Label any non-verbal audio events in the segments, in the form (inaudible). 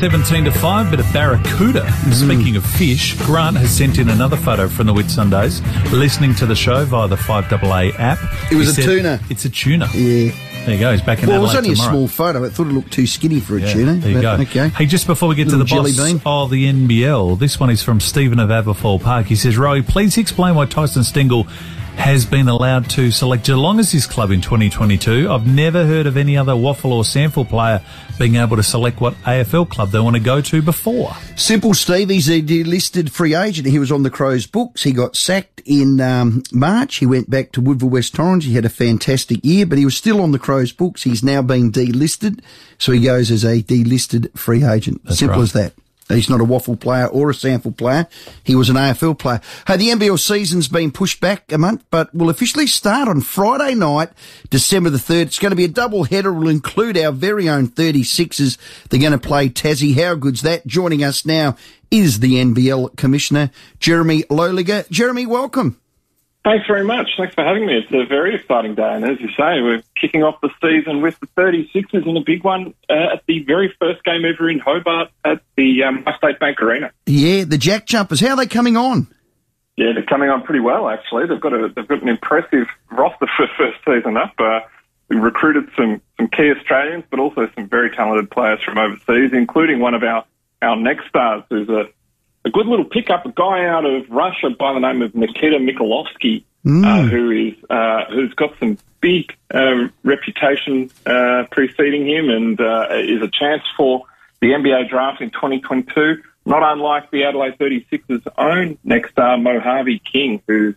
17 to 5, bit of barracuda. Mm. Speaking of fish, Grant has sent in another photo from the Whitsundays, listening to the show via the 5AA app. It was He a said, tuna. It's a tuna. Yeah. There you go. He's back in Well, it was Adelaide only a small photo. I thought it looked too skinny for a Yeah, tuna. There you go. Okay. Hey, just before we get to the boss bean. of the NBL, this one is from Stephen of Aberfoyle Park. He says, Rowie, please explain why Tyson Stengel has been allowed to select Geelong as his club in 2022. I've never heard of any other WAFL or SANFL player being able to select what AFL club they want to go to before. Simple Steve, he's a delisted free agent. He was on the Crows books. He got sacked in um, March. He went back to Woodville West Torrens. He had a fantastic year, but he was still on the Crows books. He's now being delisted. So he goes as a delisted free agent. Simple right. as that. He's not a WAFL player or a SANFL player. He was an AFL player. Hey, the NBL season's been pushed back a month, but will officially start on Friday night, December the 3rd. It's going to be a double header. Will include our very own 36ers. They're going to play Tassie. How good's that? Joining us now is the NBL Commissioner, Jeremy Loeliger. Jeremy, welcome. Thanks very much. Thanks for having me. It's a very exciting day, and as you say, we're kicking off the season with the 36ers in a big one uh, at the very first game ever in Hobart at the um, State Bank Arena. Yeah, the Jack Jumpers. How are they coming on? Yeah, they're coming on pretty well actually. They've got a they've got an impressive roster for first season up. Uh, we recruited some some key Australians, but also some very talented players from overseas, including one of our our next stars, who's a a good little pickup, a guy out of Russia by the name of Nikita Mikhailovskii, uh, who is uh, who's got some big um, reputation uh, preceding him, and uh, is a chance for the NBA draft in 2022. Not unlike the Adelaide 36ers' own next star, Mojave King, who's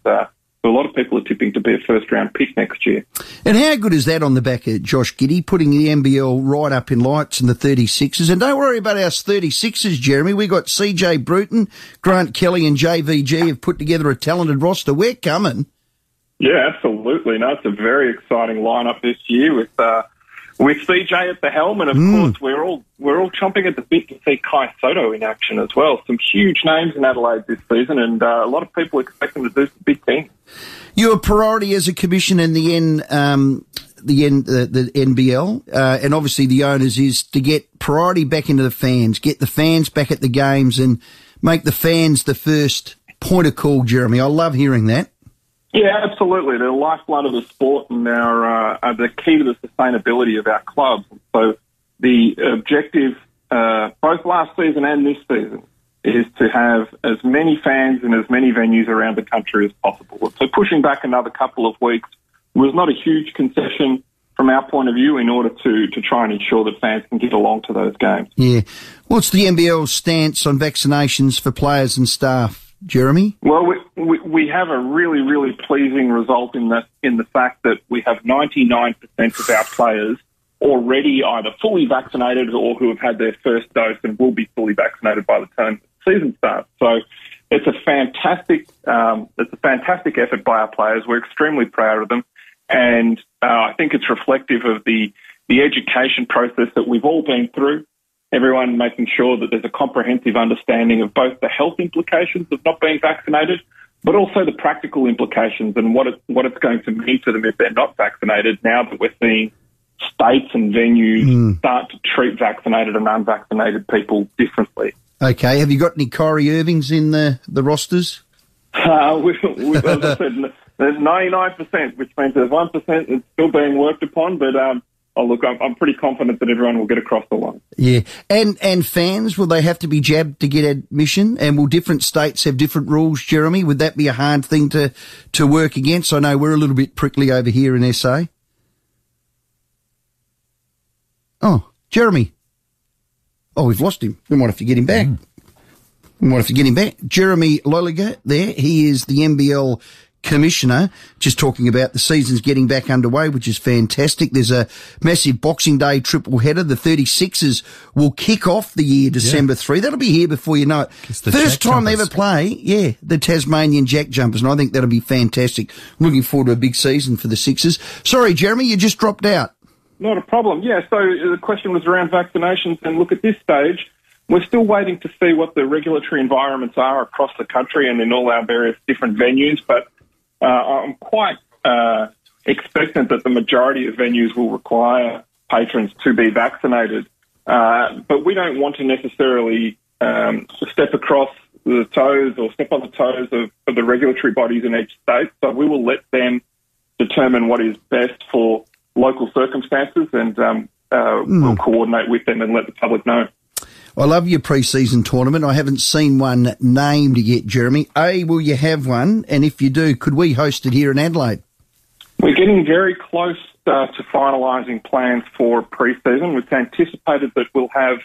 a lot of people are tipping to be a first round pick next year. And how good is that on the back of Josh Giddey, putting the NBL right up in lights in the 36ers? And don't worry about our 36ers, Jeremy. We've got CJ Bruton, Grant Kelly, and JVG have put together a talented roster. We're coming. Yeah, absolutely. No, it's a very exciting lineup this year with uh, with CJ at the helm, and of course we're all we're all chomping at the bit to see Kai Sotto in action as well. Some huge names in Adelaide this season, and uh, a lot of people expect them to do some big things. You're priority as a commission in the N, um, the N, the, the NBL, uh, and obviously the owners is to get priority back into the fans, get the fans back at the games, and make the fans the first point of call. Jeremy, I love hearing that. Yeah, absolutely. They're the lifeblood of the sport and are, uh, are the key to the sustainability of our clubs. So the objective, uh, both last season and this season, is to have as many fans in as many venues around the country as possible. So pushing back another couple of weeks was not a huge concession from our point of view in order to, to try and ensure that fans can get along to those games. Yeah. What's the NBL's stance on vaccinations for players and staff, Jeremy? Well, we, we, we have a really, really pleasing result in that in the fact that we have 99% of our players already either fully vaccinated or who have had their first dose and will be fully vaccinated by the time the season starts. So it's a fantastic, um, it's a fantastic effort by our players. We're extremely proud of them, and uh, I think it's reflective of the the education process that we've all been through everyone making sure that there's a comprehensive understanding of both the health implications of not being vaccinated, but also the practical implications and what it, what it's going to mean for them if they're not vaccinated. Now that we're seeing states and venues start to treat vaccinated and unvaccinated people differently. Okay. Have you got any Kyrie Irvings in the, the rosters? Uh, (laughs) we, we, as I said, there's 99%, which means there's 1% that's still being worked upon, but um, oh, look, I'm, I'm pretty confident that everyone will get across the line. Yeah. And and fans, will they have to be jabbed to get admission? And will different states have different rules, Jeremy? Would that be a hard thing to, to work against? I know we're a little bit prickly over here in SA. Oh, Jeremy. Oh, we've lost him. We might have to get him back. Mm. We might have to get him back. Jeremy Loeliger there. He is the NBL commissioner, just talking about the season's getting back underway, which is fantastic. There's a massive Boxing Day triple header. The 36ers will kick off the year December 3. That'll be here before you know it. The First Jack time they ever play, yeah, the Tasmanian Jack Jumpers, and I think that'll be fantastic. I'm looking forward to a big season for the Sixers. Sorry, Jeremy, you just dropped out. Not a problem. Yeah, so the question was around vaccinations, and look, at this stage, we're still waiting to see what the regulatory environments are across the country and in all our various different venues, but uh, I'm quite uh, expectant that the majority of venues will require patrons to be vaccinated Uh, but we don't want to necessarily um, step across the toes or step on the toes of, of the regulatory bodies in each state. So we will let them determine what is best for local circumstances and um, uh, mm. we'll coordinate with them and let the public know. I love your pre-season tournament. I haven't seen one named yet, Jeremy. A, will you have one? And if you do, could we host it here in Adelaide? We're getting very close uh, to finalising plans for pre-season. We've anticipated that we'll have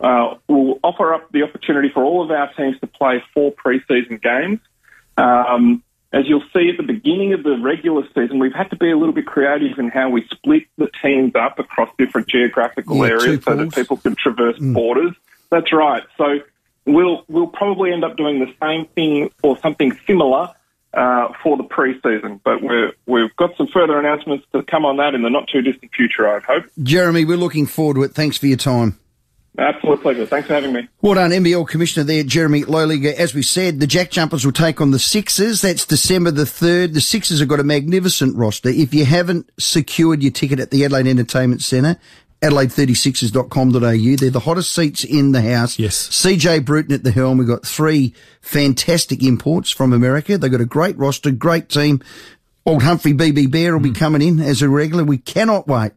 uh, we'll offer up the opportunity for all of our teams to play four pre-season games. Um, as you'll see at the beginning of the regular season, we've had to be a little bit creative in how we split the teams up across different geographical yeah, areas so that people can traverse mm. borders. That's right. So we'll we'll probably end up doing the same thing or something similar uh, for the pre-season. But we're, we've got some further announcements to come on that in the not too distant future, I hope. Jeremy, we're looking forward to it. Thanks for your time. Absolute pleasure. Thanks for having me. Well done, NBL Commissioner there, Jeremy Loeliger. As we said, the Jack Jumpers will take on the Sixers. That's December the 3rd. The Sixers have got a magnificent roster. If you haven't secured your ticket at the Adelaide Entertainment Centre, adelaide36ers.com.au. They're the hottest seats in the house. Yes. CJ Bruton at the helm. We've got three fantastic imports from America. They've got a great roster, great team. Old Humphrey BB Bear will be mm. coming in as a regular. We cannot wait